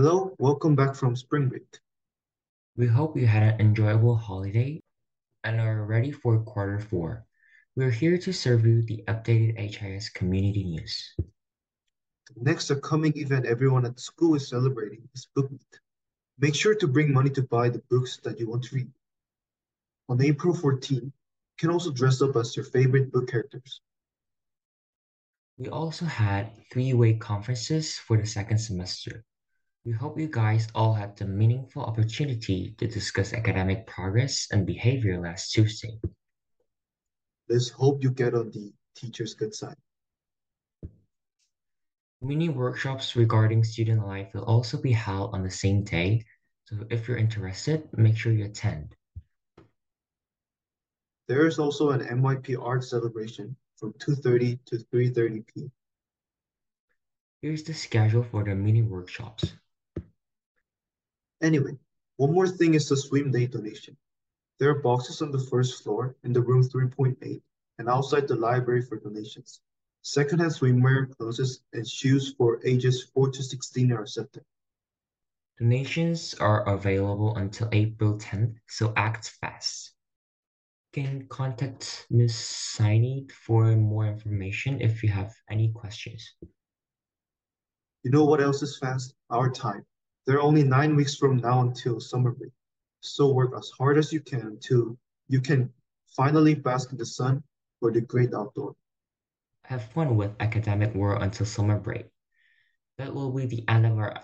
Hello, welcome back from spring break. We hope you had an enjoyable holiday and are ready for quarter four. We're here to serve you the updated HIS community news. The next upcoming event everyone at school is celebrating is Book Meet. Make sure to bring money to buy the books that you want to read. On April 14, you can also dress up as your favorite book characters. We also had three-way conferences for the second semester. We hope you guys all had the meaningful opportunity to discuss academic progress and behavior last Tuesday. Let's hope you get on the teacher's good side. Mini workshops regarding student life will also be held on the same day, so if you're interested, make sure you attend. There is also an MYP art celebration from 2.30 to 3.30 p.m. Here's the schedule for the mini workshops. Anyway, one more thing is the swim day donation. There are boxes on the first floor in the room 3.8 and outside the library for donations. Secondhand swimwear, clothes, and shoes for ages 4 to 16 are accepted. Donations are available until April 10th, so act fast. You can contact Ms. Saini for more information if you have any questions. You know what else is fast? Our time. There are only nine weeks from now until summer break. So work as hard as you can until you can finally bask in the sun or the great outdoor. Have fun with academic work until summer break. That will be the end of our